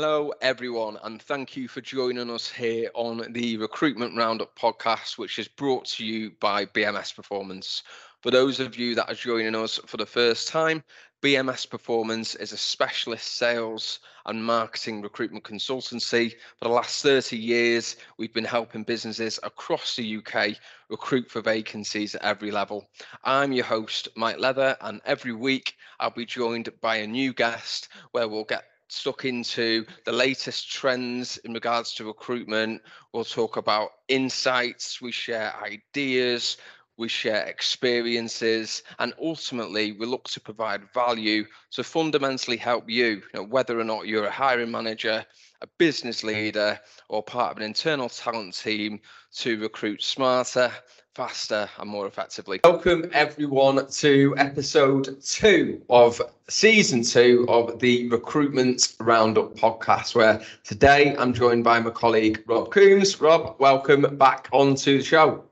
Hello, everyone, and thank you for joining us here on the Recruitment Roundup podcast, which is brought to you by BMS Performance. For those of you that are joining us for the first time, BMS Performance is a specialist sales and marketing recruitment consultancy. For the last 30 years, we've been helping businesses across the UK recruit for vacancies at every level. I'm your host, Mike Leather, and every week I'll be joined by a new guest where we'll get stuck into the latest trends in regards to recruitment. We'll talk about insights, we share ideas, we share experiences, and ultimately we look to provide value to fundamentally help you, you know, whether or not you're a hiring manager, a business leader, or part of an internal talent team to recruit smarter, faster, and more effectively. Welcome everyone to episode two of season two of the Recruitment Roundup podcast, where today I'm joined by my colleague Rob Coombes. Rob, welcome back onto the show.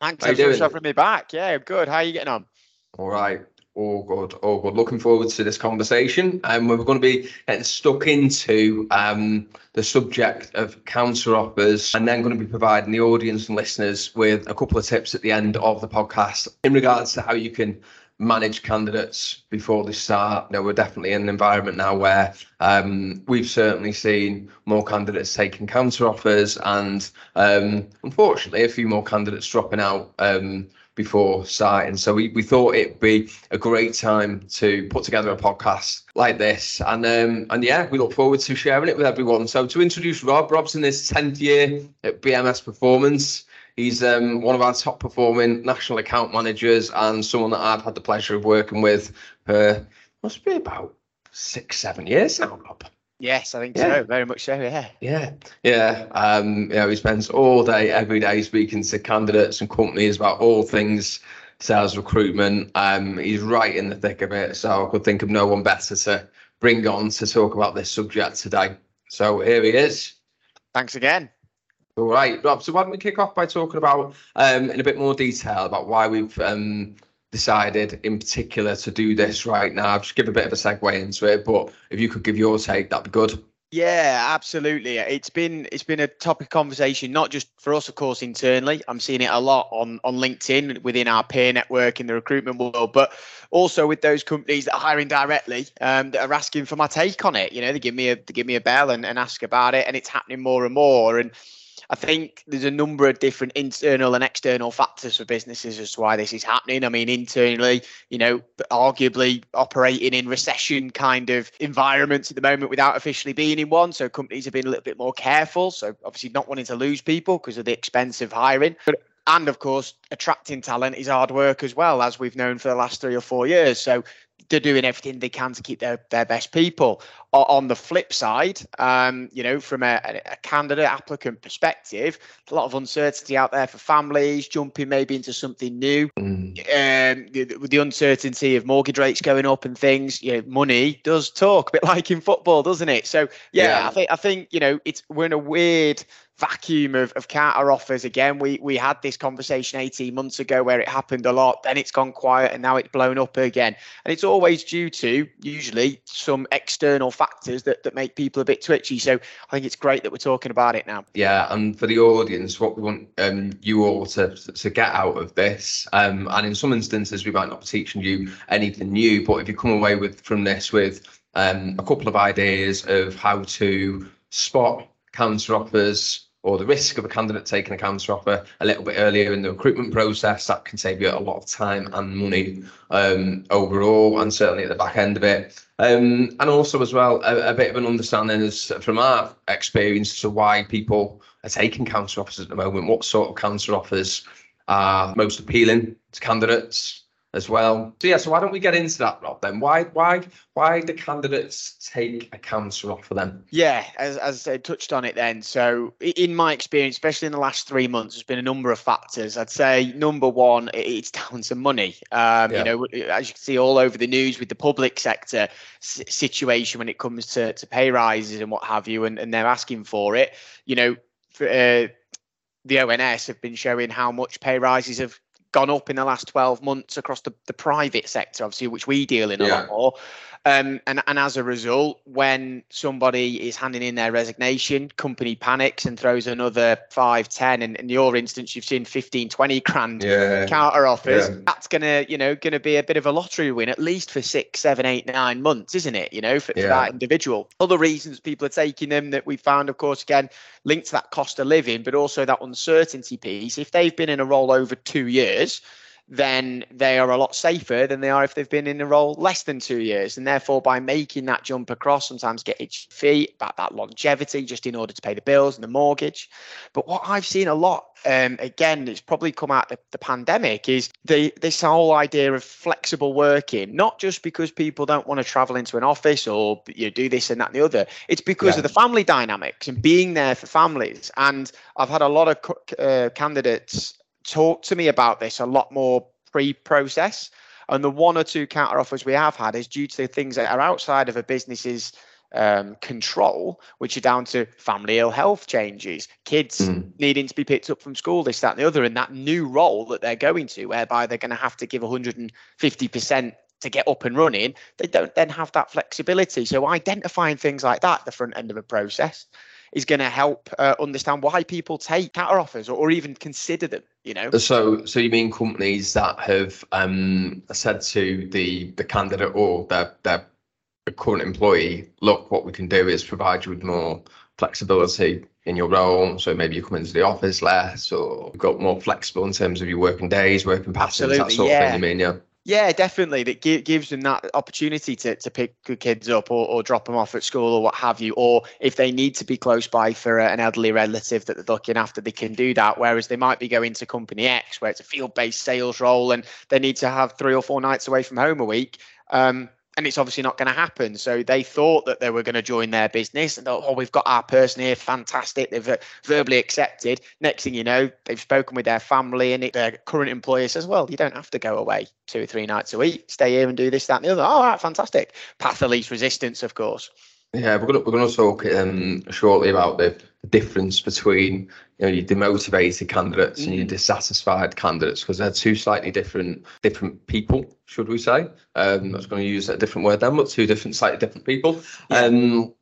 Thanks for having me back. Yeah, I'm good. How are you getting on? All right. All good, all good. Looking forward to this conversation. And um, we're going to be getting stuck into um, the subject of counter offers and then going to be providing the audience and listeners with a couple of tips at the end of the podcast in regards to how you can manage candidates before they start. You we're definitely in an environment now where um, we've certainly seen more candidates taking counter offers and um, unfortunately a few more candidates dropping out um, before starting. So we, we thought it'd be a great time to put together a podcast like this. And um, and yeah, we look forward to sharing it with everyone. So to introduce Rob, Rob's in his 10th year at BMS Performance. He's um, one of our top performing national account managers and someone that I've had the pleasure of working with for must be about six, seven years now, Rob. Yes, I think yeah. so. Very much so. Yeah. Yeah. Yeah. Um, you know, he spends all day, every day speaking to candidates and companies about all things sales recruitment. Um, he's right in the thick of it. So I could think of no one better to bring on to talk about this subject today. So here he is. Thanks again. All right, Rob. So why don't we kick off by talking about um, in a bit more detail about why we've um, decided in particular to do this right now? I'll just give a bit of a segue into it, but if you could give your take, that'd be good. Yeah, absolutely. It's been it's been a topic conversation, not just for us, of course, internally. I'm seeing it a lot on on LinkedIn within our peer network in the recruitment world, but also with those companies that are hiring directly um, that are asking for my take on it. You know, they give me a they give me a bell and, and ask about it, and it's happening more and more. And I think there's a number of different internal and external factors for businesses as to why this is happening. I mean, internally, you know, arguably operating in recession kind of environments at the moment without officially being in one. So companies have been a little bit more careful. So obviously not wanting to lose people because of the expense of hiring. But and of course, attracting talent is hard work as well, as we've known for the last three or four years. So they're doing everything they can to keep their, their best people. On the flip side, um, you know, from a, a, candidate applicant perspective, a lot of uncertainty out there for families, jumping maybe into something new. Mm. Um, the, the, uncertainty of mortgage rates going up and things, you know, money does talk a bit like in football, doesn't it? So yeah, yeah. I think I think you know it's we're in a weird vacuum of, of counter offers again. We we had this conversation 18 months ago where it happened a lot, then it's gone quiet and now it's blown up again. And it's always due to usually some external factors that, that make people a bit twitchy. So I think it's great that we're talking about it now. Yeah, and for the audience, what we want um, you all to, to get out of this, um, and in some instances we might not be teaching you anything new, but if you come away with from this with um, a couple of ideas of how to spot counter offers or the risk of a candidate taking a counter offer a little bit earlier in the recruitment process, that can save you a lot of time and money um, overall, and certainly at the back end of it. Um, and also, as well, a, a, bit of an understanding as from our experience to why people are taking counter offers at the moment. What sort of counter offers are most appealing to candidates? As well. So yeah, so why don't we get into that, Rob? Then why why why do candidates take a counter offer then? Yeah, as as I touched on it then. So in my experience, especially in the last three months, there's been a number of factors. I'd say number one, it's down to money. Um, yeah. You know, as you can see all over the news with the public sector situation when it comes to to pay rises and what have you, and and they're asking for it. You know. For, uh, the ONS have been showing how much pay rises have gone up in the last 12 months across the, the private sector, obviously, which we deal in a yeah. lot more. Um, and, and as a result, when somebody is handing in their resignation, company panics and throws another five, 10, and in your instance, you've seen 15, 20 grand yeah. counter offers. Yeah. That's gonna, you know, gonna be a bit of a lottery win, at least for six, seven, eight, nine months, isn't it? You know, for, yeah. for that individual. Other reasons people are taking them that we found, of course, again, linked to that cost of living, but also that uncertainty piece. If they've been in a role over two years, then they are a lot safer than they are if they've been in a role less than two years. And therefore, by making that jump across, sometimes get itchy feet about that longevity just in order to pay the bills and the mortgage. But what I've seen a lot, um, again, it's probably come out the, the pandemic, is the this whole idea of flexible working, not just because people don't want to travel into an office or you know, do this and that and the other. It's because yeah. of the family dynamics and being there for families. And I've had a lot of uh, candidates talk to me about this a lot more pre-process. And the one or two counter offers we have had is due to the things that are outside of a business's um, control, which are down to family ill health changes, kids mm. needing to be picked up from school, this, that, and the other, and that new role that they're going to, whereby they're going to have to give 150% to get up and running, they don't then have that flexibility. So identifying things like that the front end of a process is going to help uh, understand why people take counter offers or, or, even consider them you know? So so you mean companies that have um, said to the the candidate or their their current employee. Look what we can do is provide you with more flexibility in your role. So maybe you come into the office less or you've got more flexible in terms of your working days working patterns Absolutely, that sort yeah. of thing you mean yeah yeah, definitely. That gives them that opportunity to, to pick kids up or, or drop them off at school or what have you. Or if they need to be close by for an elderly relative that they're looking after, they can do that. Whereas they might be going to company X where it's a field based sales role and they need to have three or four nights away from home a week. Um, and it's obviously not going to happen. So they thought that they were going to join their business and thought, oh, we've got our person here, fantastic. They've verbally accepted. Next thing you know, they've spoken with their family and it, their current employer says, well, you don't have to go away two or three nights a week. Stay here and do this, that, and the other. Oh, all right, fantastic. Path of least resistance, of course. Yeah, we're gonna we're gonna talk um, shortly about the, difference between you know your demotivated candidates mm-hmm. and your mm. dissatisfied candidates because they're two slightly different different people, should we say? Um, I was going to use a different word then, but two different slightly different people. Yeah. Um,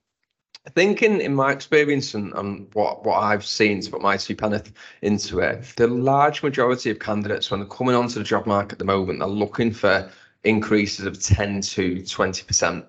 I think in, in my experience and, and what, what I've seen to put my two penneth into it, the large majority of candidates when they're coming onto the job market at the moment, they're looking for increases of 10 to 20 percent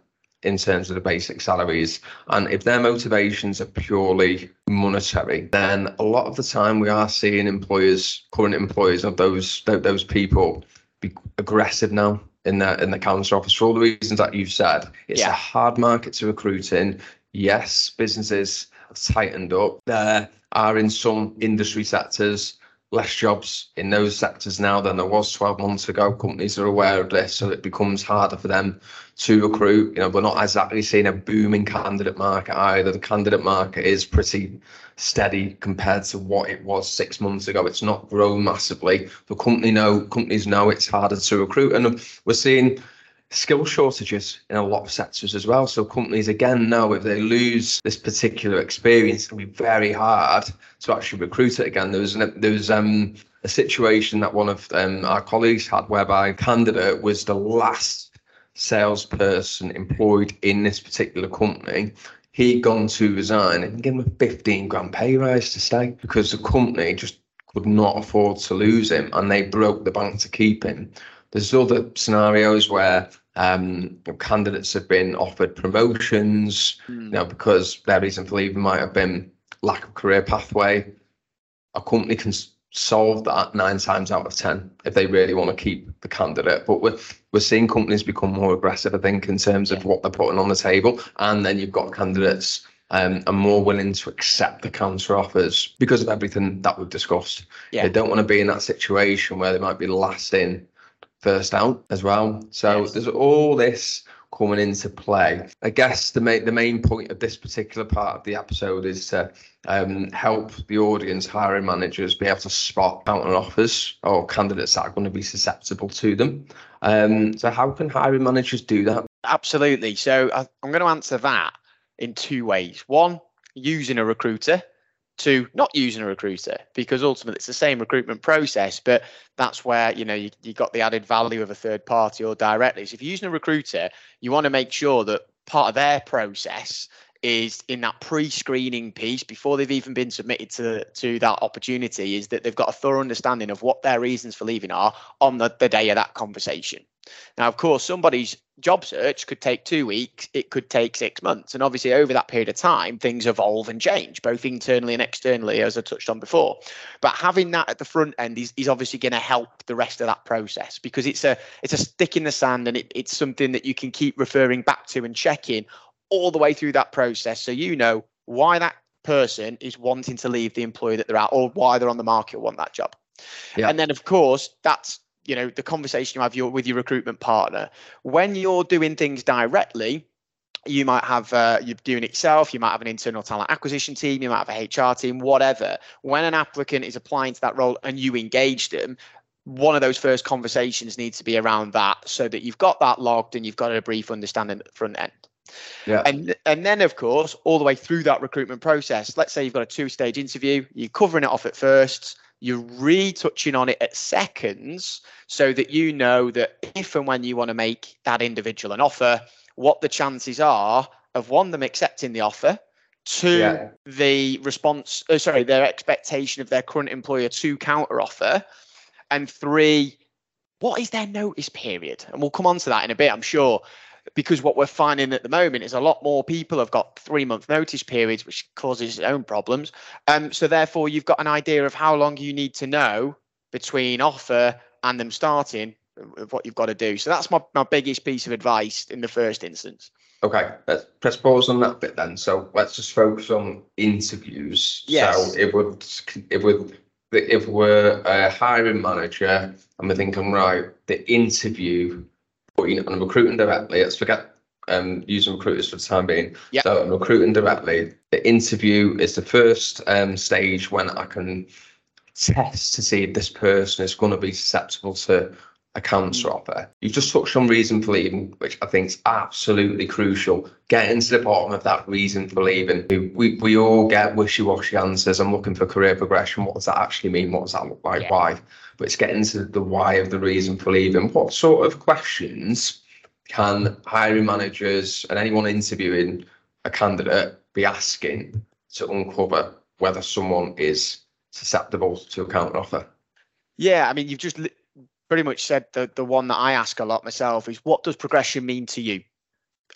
in terms of the basic salaries. And if their motivations are purely monetary, then a lot of the time we are seeing employers, current employers of those those people, be aggressive now in the in the counter office for all the reasons that you've said. It's yeah. a hard market to recruit in. Yes, businesses have tightened up. There are in some industry sectors less jobs in those sectors now than there was 12 months ago. Companies are aware of this, so it becomes harder for them to recruit. You know, we're not exactly seeing a booming candidate market either. The candidate market is pretty steady compared to what it was six months ago. It's not grown massively. The company know companies know it's harder to recruit, and we're seeing skill shortages in a lot of sectors as well. So companies again know if they lose this particular experience, it'll be very hard to actually recruit it again. There was an, there was um, a situation that one of um, our colleagues had whereby a candidate was the last salesperson employed in this particular company. He'd gone to resign and give him a 15 grand pay rise to stay because the company just could not afford to lose him and they broke the bank to keep him. There's other scenarios where um, candidates have been offered promotions, mm. you know, because their reason for leaving might have been lack of career pathway. A company can solve that nine times out of ten if they really want to keep the candidate. But we're we're seeing companies become more aggressive, I think, in terms of what they're putting on the table, and then you've got candidates um, are more willing to accept the counter offers because of everything that we've discussed. Yeah. They don't want to be in that situation where they might be last in first out as well. So yes. there's all this coming into play. I guess the main the main point of this particular part of the episode is to um, help the audience, hiring managers, be able to spot counter offers or candidates that are going to be susceptible to them. Um, so how can hiring managers do that? Absolutely. So I, I'm going to answer that in two ways. One, using a recruiter to not using a recruiter because ultimately it's the same recruitment process, but that's where you know you, you got the added value of a third party or directly. So if you're using a recruiter, you want to make sure that part of their process is in that pre-screening piece before they've even been submitted to to that opportunity is that they've got a thorough understanding of what their reasons for leaving are on the, the day of that conversation now of course somebody's job search could take two weeks it could take six months and obviously over that period of time things evolve and change both internally and externally as i touched on before but having that at the front end is, is obviously going to help the rest of that process because it's a it's a stick in the sand and it, it's something that you can keep referring back to and checking all the way through that process so you know why that person is wanting to leave the employer that they're at or why they're on the market or want that job. Yeah. And then of course that's you know the conversation you have your, with your recruitment partner. When you're doing things directly, you might have uh, you're doing it yourself you might have an internal talent acquisition team you might have a hr team whatever when an applicant is applying to that role and you engage them one of those first conversations needs to be around that so that you've got that logged and you've got a brief understanding at the front end yeah. And and then of course, all the way through that recruitment process, let's say you've got a two-stage interview, you're covering it off at first, you're retouching on it at seconds so that you know that if and when you want to make that individual an offer, what the chances are of one them accepting the offer, two yeah. the response uh, sorry, their expectation of their current employer to counter offer, and three what is their notice period? And we'll come on to that in a bit, I'm sure because what we're finding at the moment is a lot more people have got three month notice periods, which causes its own problems. Um, so therefore, you've got an idea of how long you need to know between offer and them starting of what you've got to do. So that's my, my biggest piece of advice in the first instance. Okay, let's press pause on that bit then. So let's just focus on interviews. Yes. So it would it would if we're a hiring manager and we're thinking right, the interview putting on recruiting directly. Let's forget um, using recruiters for the time being. Yep. So I'm recruiting directly. The interview is the first um, stage when I can test to see if this person is going to be susceptible to a counter offer. You've just touched on reason for leaving, which I think is absolutely crucial. Getting to the bottom of that reason for leaving. We, we all get wishy-washy answers. I'm looking for career progression. What does that actually mean? What does that look like? Yeah. Why? But it's getting to the why of the reason for leaving. What sort of questions can hiring managers and anyone interviewing a candidate be asking to uncover whether someone is susceptible to a counter offer? Yeah, I mean, you've just pretty much said the the one that I ask a lot myself is what does progression mean to you?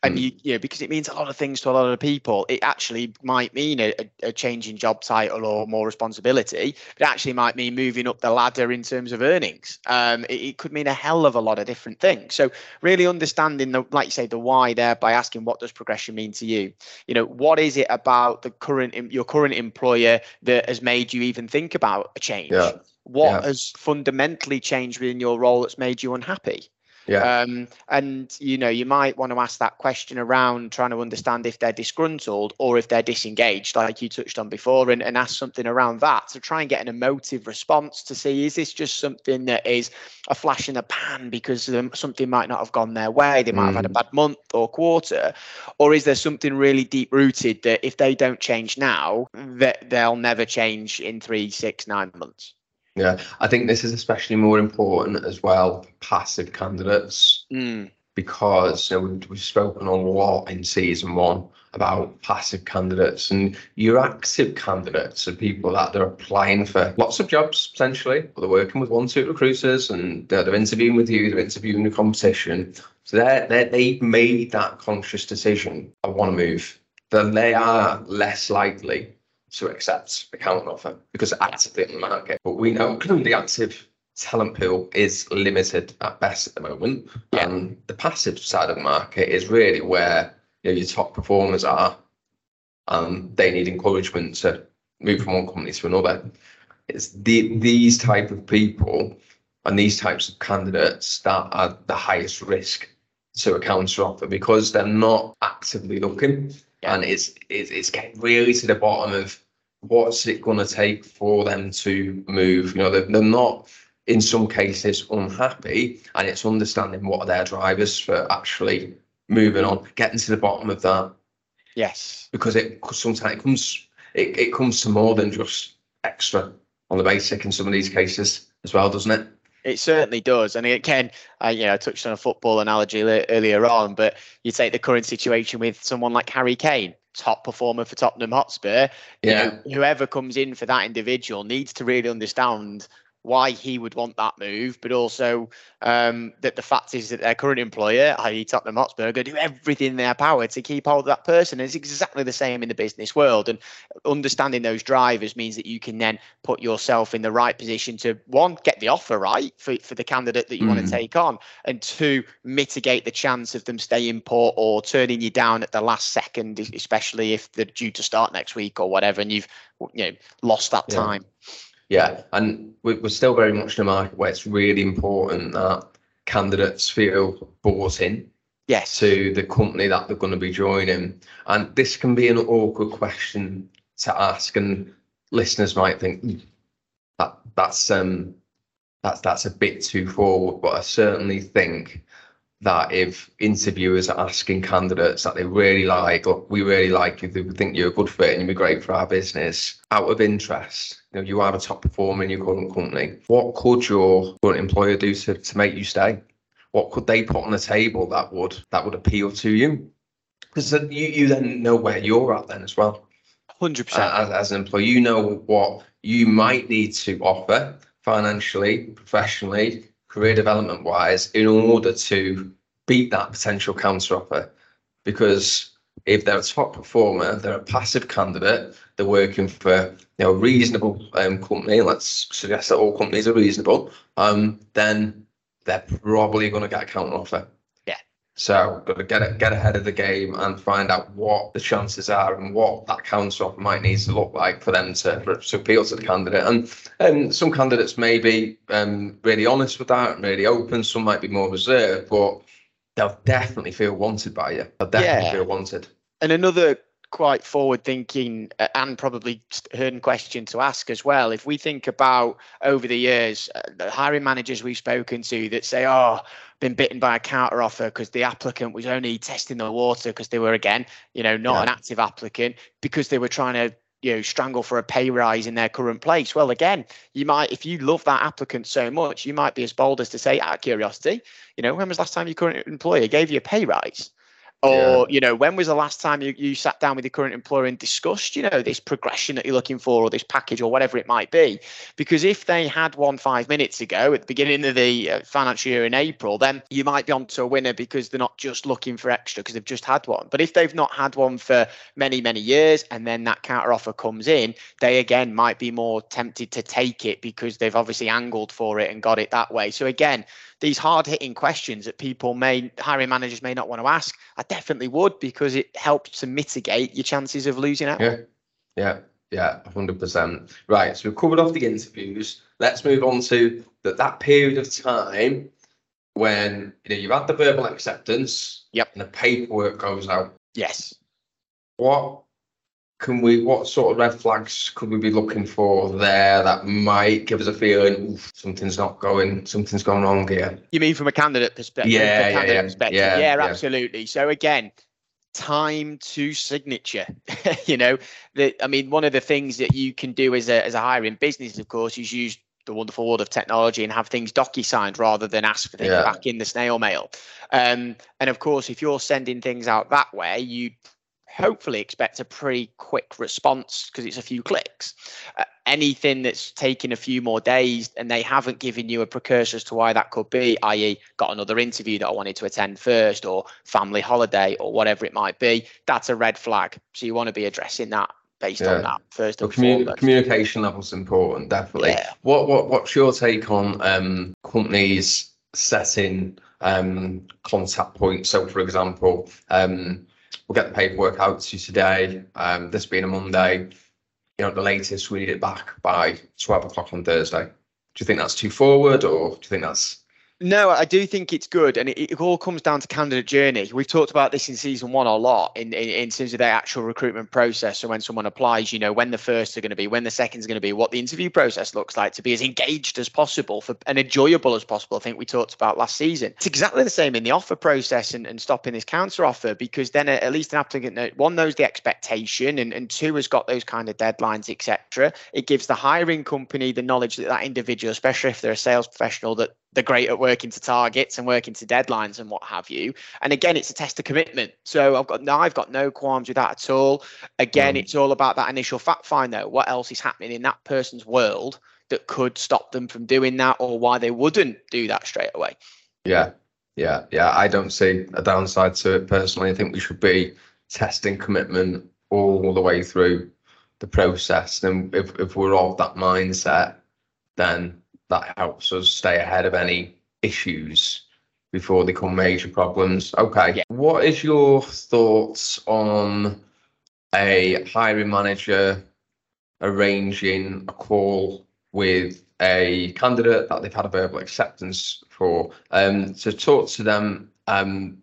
And mm. you, you know, because it means a lot of things to a lot of people. It actually might mean a, a change in job title or more responsibility. It actually might mean moving up the ladder in terms of earnings. Um, it, it, could mean a hell of a lot of different things. So really understanding the, like you say, the why there by asking what does progression mean to you. You know, what is it about the current your current employer that has made you even think about a change? Yeah what yeah. has fundamentally changed within your role that's made you unhappy yeah. Um, and you know, you might want to ask that question around trying to understand if they're disgruntled or if they're disengaged, like you touched on before, and, and ask something around that to try and get an emotive response to see is this just something that is a flash in the pan because um, something might not have gone their way, they might mm. have had a mm. bad month or quarter, or is there something really deep rooted that if they don't change now, that they'll never change in three, six, nine months? Yeah, I think this is especially more important as well for passive candidates mm. because you know, we've, we've spoken a lot in season one about passive candidates and your active candidates are people that they're applying for lots of jobs potentially, but they're working with one, two recruiters and they're, they're interviewing with you, they're interviewing the competition. So they're, they're, they've made that conscious decision. I want to move. Then they are less likely to accept a counter offer because actively in the market. But we know the active talent pool is limited at best at the moment. Yeah. And the passive side of the market is really where you know, your top performers are. And they need encouragement to move from one company to another. It's the, these type of people and these types of candidates that are the highest risk to a counter offer because they're not actively looking yeah. and it's, it's it's getting really to the bottom of what's it going to take for them to move. You know, they're, they're not in some cases unhappy, and it's understanding what are their drivers for actually moving on, getting to the bottom of that. Yes, because it sometimes it comes it, it comes to more than just extra on the basic in some of these cases as well, doesn't it? It certainly does, and again, I you know touched on a football analogy earlier on, but you take the current situation with someone like Harry Kane, top performer for Tottenham Hotspur. Yeah. You know, whoever comes in for that individual needs to really understand why he would want that move, but also um, that the fact is that their current employer, i.e. Tottenham Hotspur, do everything in their power to keep hold of that person. And it's exactly the same in the business world. And understanding those drivers means that you can then put yourself in the right position to, one, get the offer right for, for the candidate that you mm. want to take on, and two, mitigate the chance of them staying put or turning you down at the last second, especially if they're due to start next week or whatever, and you've you know lost that yeah. time. Yeah, and we're still very much in a market where it's really important that candidates feel bought in yes. to the company that they're going to be joining. And this can be an awkward question to ask, and listeners might think hmm, that that's um that's that's a bit too forward. But I certainly think that if interviewers are asking candidates that they really like, look, we really like you, they think you're a good fit and you'd be great for our business, out of interest, you know, you are a top performer in your current company. What could your current employer do to, to make you stay? What could they put on the table that would that would appeal to you? Because you, you then know where you're at then as well. Hundred percent. As, as an employee, you know what you might need to offer financially, professionally, career development wise in order to beat that potential counter offer. Because if they're a top performer, they're a passive candidate, they're working for you know a reasonable um, company, let's suggest that all companies are reasonable, um, then they're probably going to get a counter offer. So got to get get ahead of the game and find out what the chances are and what that counter offer might need to look like for them to, for, to appeal to the candidate. And um, some candidates may be um, really honest with that and really open. Some might be more reserved, but they'll definitely feel wanted by you. They'll definitely yeah. feel wanted. And another quite forward thinking uh, and probably hurting question to ask as well. If we think about over the years, uh, the hiring managers we've spoken to that say, oh, been bitten by a counter offer because the applicant was only testing the water because they were again, you know, not yeah. an active applicant because they were trying to you know strangle for a pay rise in their current place well again you might if you love that applicant so much you might be as bold as to say out of curiosity you know when was last time your current employer gave you a pay rise or yeah. you know when was the last time you, you sat down with your current employer and discussed you know this progression that you're looking for or this package or whatever it might be? Because if they had one five minutes ago at the beginning of the uh, financial year in april then you might be on to a winner because they're not just looking for extra because they've just had one. But if they've not had one for many many years and then that counter offer comes in they again might be more tempted to take it because they've obviously angled for it and got it that way. So again these hard hitting questions that people may hiring managers may not want to ask i definitely would because it helps to mitigate your chances of losing out. Yeah. Yeah. Yeah 100% right so we've covered off the interviews. Let's move on to that that period of time when you know you've had the verbal acceptance yep. and the paperwork goes out. Yes. What can we what sort of red flags could we be looking for there that might give us a feeling something's not going something's going wrong here you mean from a candidate perspective yeah, yeah, candidate yeah. Perspective? yeah, yeah absolutely so again time to signature you know the i mean one of the things that you can do as a as a hiring business of course is use the wonderful world of technology and have things docu-signed rather than ask for things yeah. back in the snail mail um, and of course if you're sending things out that way you hopefully expect a pretty quick response because it's a few clicks. Uh, anything that's taken a few more days and they haven't given you a precursor as to why that could be, i.e., got another interview that I wanted to attend first, or family holiday, or whatever it might be, that's a red flag. So you want to be addressing that based yeah. on that first and communi- communication levels important definitely yeah. what what what's your take on um companies setting um contact points so for example um we'll get the paperwork out to you today. Um, this being a Monday, you know, the latest we need it back by 12 o'clock on Thursday. Do you think that's too forward or do you think that's No, I do think it's good, and it, it, all comes down to candidate journey. We've talked about this in season one a lot in, in, in terms of the actual recruitment process. So when someone applies, you know when the first are going to be, when the second's going to be, what the interview process looks like to be as engaged as possible for and enjoyable as possible. I think we talked about last season. It's exactly the same in the offer process and, and stopping this counter offer because then at least an applicant one knows the expectation and, and two has got those kind of deadlines, etc. It gives the hiring company the knowledge that that individual, especially if they're a sales professional, that they're great at working to targets and working to deadlines and what have you. And again, it's a test of commitment. So I've got no, I've got no qualms with that at all. Again, mm. it's all about that initial fact find though. What else is happening in that person's world that could stop them from doing that or why they wouldn't do that straight away? Yeah. Yeah. Yeah. I don't see a downside to it personally. I think we should be testing commitment all the way through the process. And if, if we're of that mindset, then that helps us stay ahead of any issues before they become major problems. Okay. Yeah. What is your thoughts on a hiring manager arranging a call with a candidate that they've had a verbal acceptance for um, to talk to them um,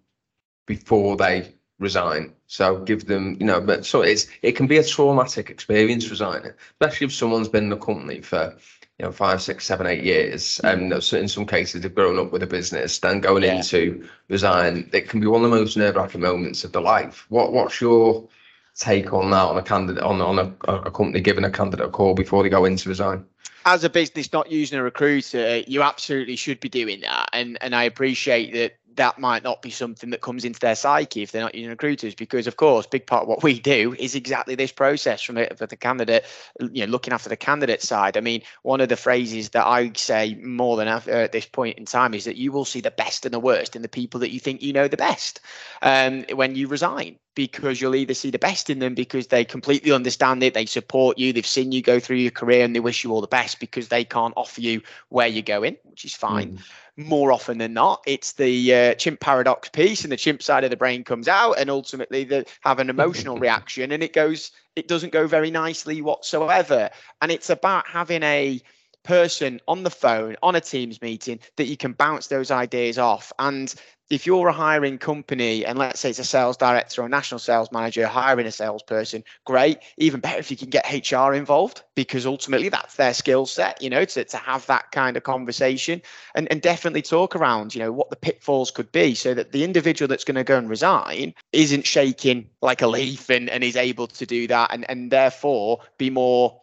before they resign. So give them, you know, but so it's it can be a traumatic experience resigning, especially if someone's been in the company for you know five six seven eight years and um, in some cases they've grown up with a business then going yeah. into resign it can be one of the most nerve-wracking moments of the life. What what's your take on that on a candidate on on a, a company giving a candidate a call before they go into resign? As a business not using a recruiter you absolutely should be doing that and and i appreciate that that might not be something that comes into their psyche if they're not using recruiters because of course big part of what we do is exactly this process from the, for the candidate you know looking after the candidate side i mean one of the phrases that i say more than ever at this point in time is that you will see the best and the worst in the people that you think you know the best um, when you resign because you'll either see the best in them because they completely understand it, they support you, they've seen you go through your career and they wish you all the best because they can't offer you where you're going, which is fine. Mm more often than not, it's the uh, chimp paradox piece, and the chimp side of the brain comes out, and ultimately they have an emotional reaction, and it goes, it doesn't go very nicely whatsoever. And it's about having a person on the phone on a Teams meeting that you can bounce those ideas off. And if you're a hiring company and let's say it's a sales director or a national sales manager hiring a salesperson, great. Even better if you can get HR involved because ultimately that's their skill set, you know, to, to have that kind of conversation and, and definitely talk around, you know, what the pitfalls could be so that the individual that's going to go and resign isn't shaking like a leaf and, and is able to do that and, and therefore be more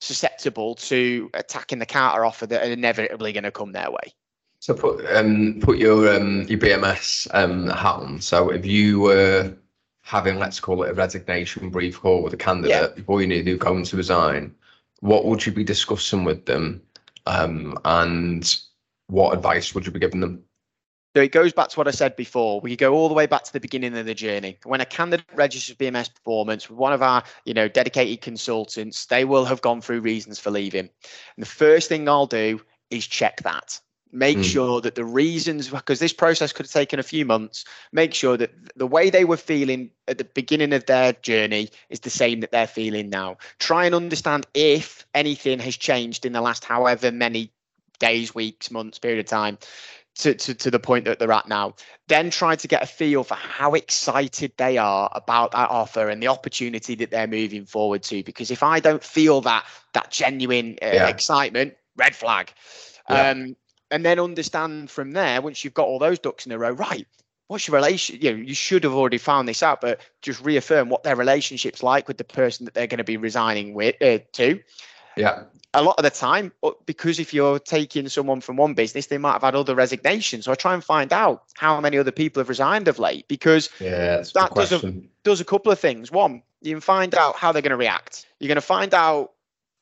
susceptible to attacking the counter offer that are inevitably going to come their way. So put um put your um your BMS um hat on. So if you were having let's call it a resignation brief call with a candidate yeah. before you knew they were going to resign, what would you be discussing with them? Um and what advice would you be giving them? So it goes back to what I said before. We go all the way back to the beginning of the journey. When a candidate registers BMS performance with one of our, you know, dedicated consultants, they will have gone through reasons for leaving. And the first thing I'll do is check that make mm. sure that the reasons because this process could have taken a few months make sure that the way they were feeling at the beginning of their journey is the same that they're feeling now try and understand if anything has changed in the last however many days weeks months period of time to, to, to the point that they're at now then try to get a feel for how excited they are about that offer and the opportunity that they're moving forward to because if i don't feel that that genuine uh, yeah. excitement red flag yeah. um, and then understand from there once you've got all those ducks in a row right what's your relation you know you should have already found this out but just reaffirm what their relationship's like with the person that they're going to be resigning with uh, to yeah a lot of the time because if you're taking someone from one business they might have had other resignations so i try and find out how many other people have resigned of late because yeah, that does a, does a couple of things one you can find out how they're going to react you're going to find out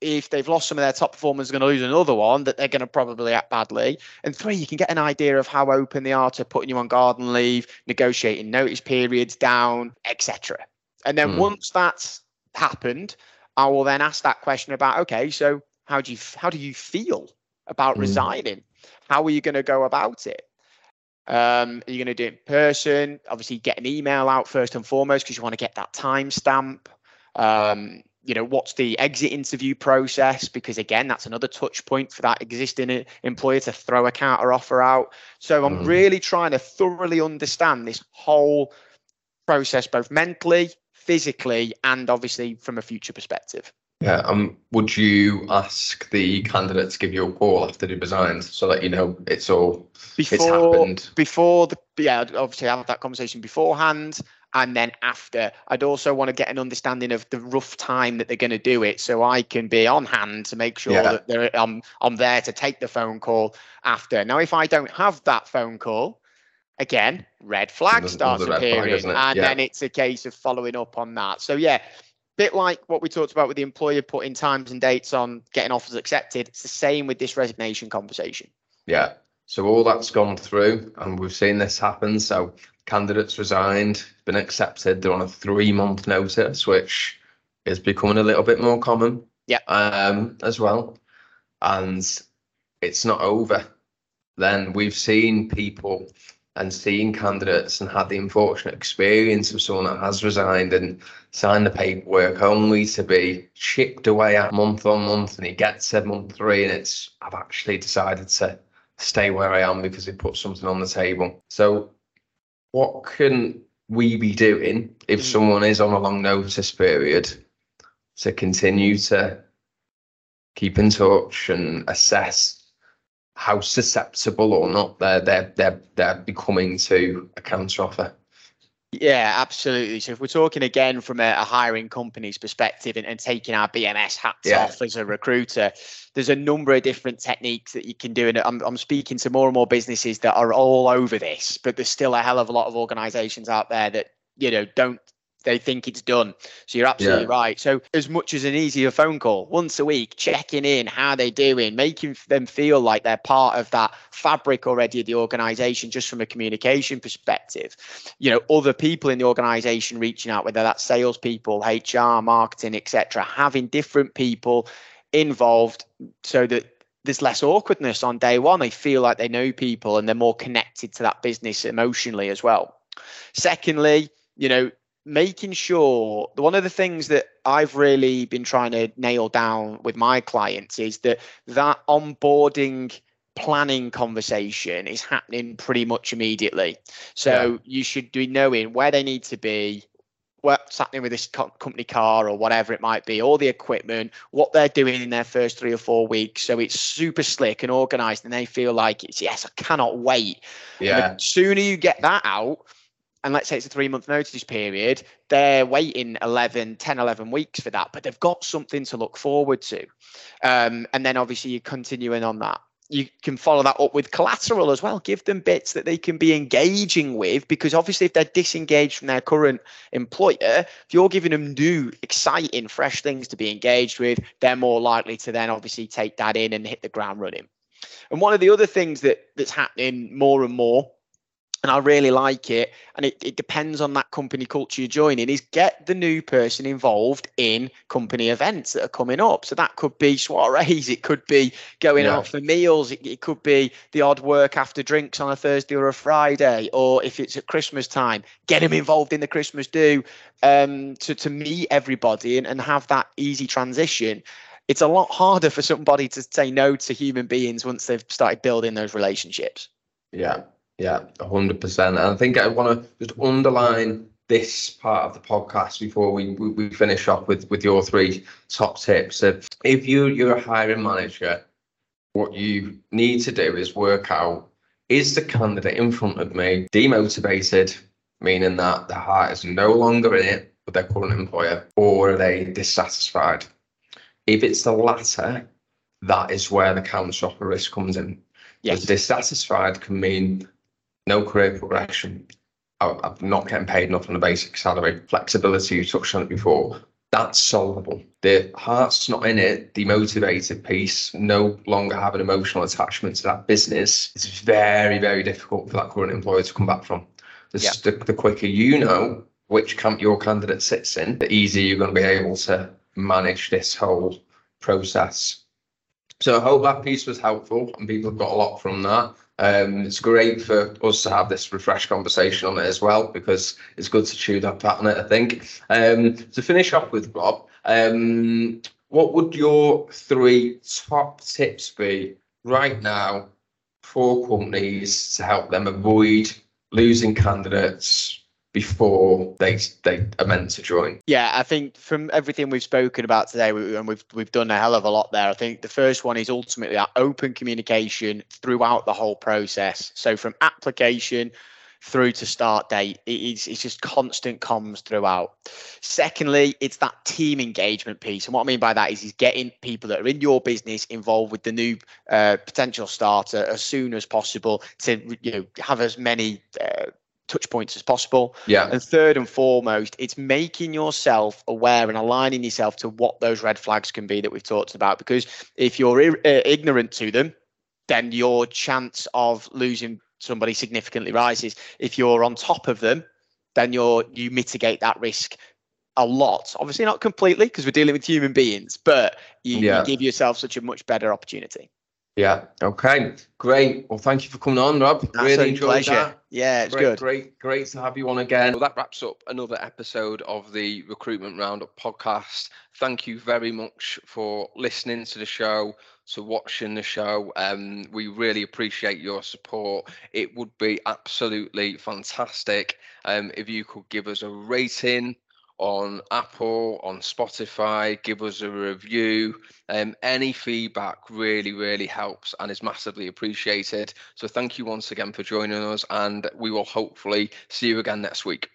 if they've lost some of their top performers, going to lose another one, that they're going to probably act badly. And three, you can get an idea of how open they are to putting you on garden leave, negotiating notice periods down, etc. And then mm. once that's happened, I will then ask that question about, okay, so how do you how do you feel about mm. resigning? How are you going to go about it? Um, are you going to do it in person? Obviously, get an email out first and foremost because you want to get that timestamp. Um, you know, what's the exit interview process? Because again, that's another touch point for that existing employer to throw a counter offer out. So I'm mm. really trying to thoroughly understand this whole process, both mentally, physically, and obviously from a future perspective. Yeah. Um. Would you ask the candidate to give you a call after they've resigned, so that you know it's all before it's happened before the yeah obviously have that conversation beforehand and then after i'd also want to get an understanding of the rough time that they're going to do it so i can be on hand to make sure yeah. that they're, I'm, I'm there to take the phone call after now if i don't have that phone call again red flag starts appearing flag, and yeah. then it's a case of following up on that so yeah bit like what we talked about with the employer putting times and dates on getting offers accepted it's the same with this resignation conversation yeah so all that's gone through and we've seen this happen so candidates resigned, been accepted. They're on a three month notice, which is becoming a little bit more common. Yeah. Um, as well. And it's not over. Then we've seen people and seen candidates and had the unfortunate experience of someone that has resigned and signed the paperwork only to be chipped away at month on month and he gets to month three and it's I've actually decided to stay where I am because he put something on the table. So what can we be doing if mm. someone is on a long notice period to continue to keep in touch and assess how susceptible or not they're they're they're, they're becoming to a counter offer? Yeah, absolutely. So if we're talking again from a, a hiring company's perspective and, and, taking our BMS hats yeah. off as a recruiter, there's a number of different techniques that you can do. And I'm, I'm speaking to more and more businesses that are all over this, but there's still a hell of a lot of organizations out there that, you know, don't they think it's done. So you're absolutely yeah. right. So as much as an easier phone call once a week, checking in, how they're doing, making them feel like they're part of that fabric already of the organization, just from a communication perspective. You know, other people in the organization reaching out, whether that's salespeople, HR, marketing, etc., having different people involved so that there's less awkwardness on day one. They feel like they know people and they're more connected to that business emotionally as well. Secondly, you know, making sure one of the things that I've really been trying to nail down with my clients is that that onboarding planning conversation is happening pretty much immediately. So yeah. you should be knowing where they need to be, what's happening with this company car or whatever it might be, all the equipment, what they're doing in their first three or four weeks. So it's super slick and organized, and they feel like it's yes, I cannot wait. Yeah. the sooner you get that out, and let's say it's a three month notice period, they're waiting 11, 10, 11 weeks for that, but they've got something to look forward to. Um, and then obviously you're continuing on that. You can follow that up with collateral as well. Give them bits that they can be engaging with because obviously, if they're disengaged from their current employer, if you're giving them new, exciting, fresh things to be engaged with, they're more likely to then obviously take that in and hit the ground running. And one of the other things that that's happening more and more and I really like it. And it, it depends on that company culture you're joining, is get the new person involved in company events that are coming up. So that could be soirees, it could be going yeah. out for meals, it, it could be the odd work after drinks on a Thursday or a Friday, or if it's at Christmas time, get them involved in the Christmas do um, to, to meet everybody and, and have that easy transition it's a lot harder for somebody to say no to human beings once they've started building those relationships. Yeah, yeah, hundred percent. And I think I want to just underline this part of the podcast before we, we, we finish off with with your three top tips. if you you're a hiring manager, what you need to do is work out is the candidate in front of me demotivated, meaning that their heart is no longer in it with their current employer, or are they dissatisfied? If it's the latter, that is where the counter offer risk comes in. Yes. Dissatisfied can mean no career progression. I'm not getting paid enough on a basic salary. Flexibility, you touched on it before. That's solvable. The heart's not in it, demotivated piece, no longer have an emotional attachment to that business. It's very, very difficult for that current employer to come back from. The, yeah. the, the quicker you know which camp your candidate sits in, the easier you're going to be able to manage this whole process So I hope that piece was helpful and people got a lot from that. Um, it's great for us to have this refresh conversation on it as well because it's good to chew that fat on it. I think. Um, to finish off with Rob, um, what would your three top tips be right now for companies to help them avoid losing candidates before they they are meant to join? Yeah, I think from everything we've spoken about today, we, and we've we've done a hell of a lot there. I think the first one is ultimately that open communication throughout the whole process. So from application through to start date, it's, it's just constant comms throughout. Secondly, it's that team engagement piece, and what I mean by that is is getting people that are in your business involved with the new uh, potential starter as soon as possible to you know have as many. Uh, touch points as possible. Yeah. And third and foremost, it's making yourself aware and aligning yourself to what those red flags can be that we've talked about. Because if you're uh, ignorant to them, then your chance of losing somebody significantly rises. If you're on top of them, then you're you mitigate that risk a lot. Obviously, not completely because we're dealing with human beings, but you, yeah. you give yourself such a much better opportunity. Yeah. Okay. Great. Well, thank you for coming on, Rob. That's really enjoyed pleasure. that. Yeah, it's great, good. Great, great to have you on again. Well, that wraps up another episode of the Recruitment Roundup podcast. Thank you very much for listening to the show, to watching the show. Um, we really appreciate your support. It would be absolutely fantastic um, if you could give us a rating on Apple, on Spotify, give us a review. Um, any feedback really, really helps and is massively appreciated. So thank you once again for joining us, and we will hopefully see you again next week.